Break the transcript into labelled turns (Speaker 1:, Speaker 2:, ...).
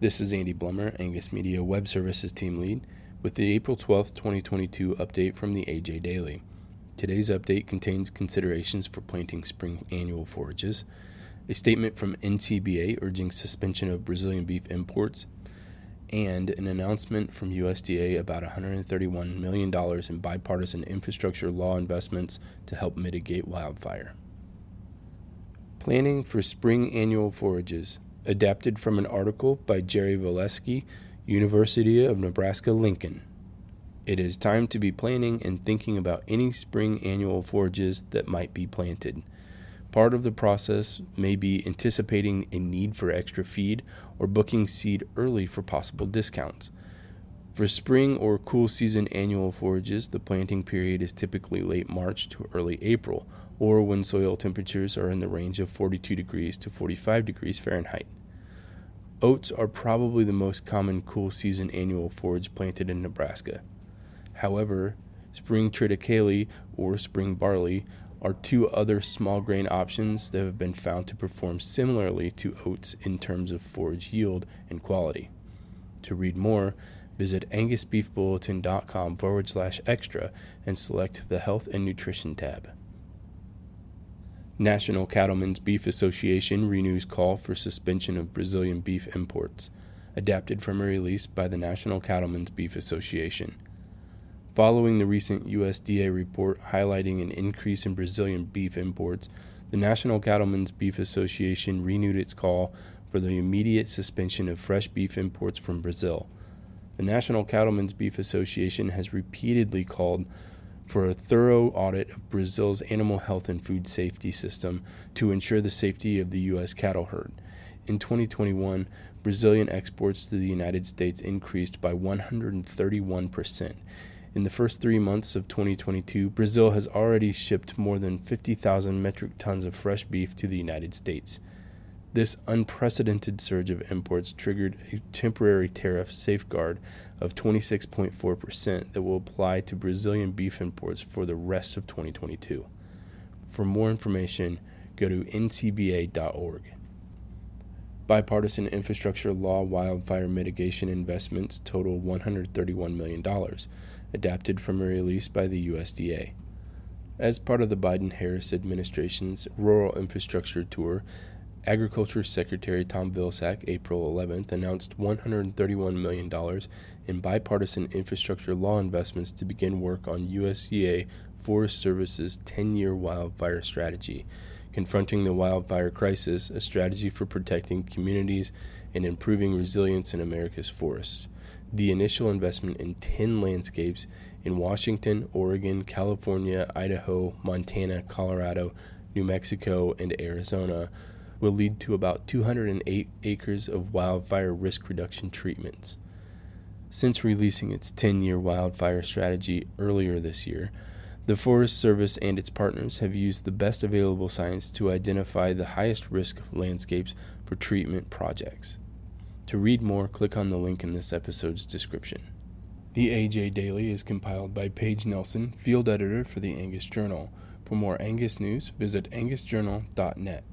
Speaker 1: This is Andy Blummer, Angus Media Web Services Team Lead, with the April 12, 2022 update from the AJ Daily. Today's update contains considerations for planting spring annual forages, a statement from NCBA urging suspension of Brazilian beef imports, and an announcement from USDA about $131 million in bipartisan infrastructure law investments to help mitigate wildfire. Planning for Spring Annual Forages, adapted from an article by Jerry Volesky, University of Nebraska Lincoln. It is time to be planning and thinking about any spring annual forages that might be planted. Part of the process may be anticipating a need for extra feed or booking seed early for possible discounts. For spring or cool season annual forages, the planting period is typically late March to early April, or when soil temperatures are in the range of 42 degrees to 45 degrees Fahrenheit. Oats are probably the most common cool season annual forage planted in Nebraska. However, spring triticale or spring barley are two other small grain options that have been found to perform similarly to oats in terms of forage yield and quality. To read more, visit angusbeefbulletin.com forward slash extra and select the Health and Nutrition tab. National Cattlemen's Beef Association renews call for suspension of Brazilian beef imports, adapted from a release by the National Cattlemen's Beef Association. Following the recent USDA report highlighting an increase in Brazilian beef imports, the National Cattlemen's Beef Association renewed its call for the immediate suspension of fresh beef imports from Brazil. The National Cattlemen's Beef Association has repeatedly called for a thorough audit of Brazil's animal health and food safety system to ensure the safety of the U.S. cattle herd. In 2021, Brazilian exports to the United States increased by 131 percent in the first three months of 2022, Brazil has already shipped more than 50,000 metric tons of fresh beef to the United States. This unprecedented surge of imports triggered a temporary tariff safeguard of 26.4% that will apply to Brazilian beef imports for the rest of 2022. For more information, go to ncba.org. Bipartisan infrastructure law wildfire mitigation investments total $131 million adapted from a release by the USDA. As part of the Biden Harris administration's Rural Infrastructure Tour, Agriculture Secretary Tom Vilsack, April 11th, announced $131 million in bipartisan infrastructure law investments to begin work on USDA Forest Service's 10 year wildfire strategy, confronting the wildfire crisis, a strategy for protecting communities and improving resilience in America's forests. The initial investment in 10 landscapes in Washington, Oregon, California, Idaho, Montana, Colorado, New Mexico, and Arizona will lead to about 208 acres of wildfire risk reduction treatments. Since releasing its 10 year wildfire strategy earlier this year, the Forest Service and its partners have used the best available science to identify the highest risk landscapes for treatment projects. To read more, click on the link in this episode's description. The AJ Daily is compiled by Paige Nelson, field editor for the Angus Journal. For more Angus news, visit angusjournal.net.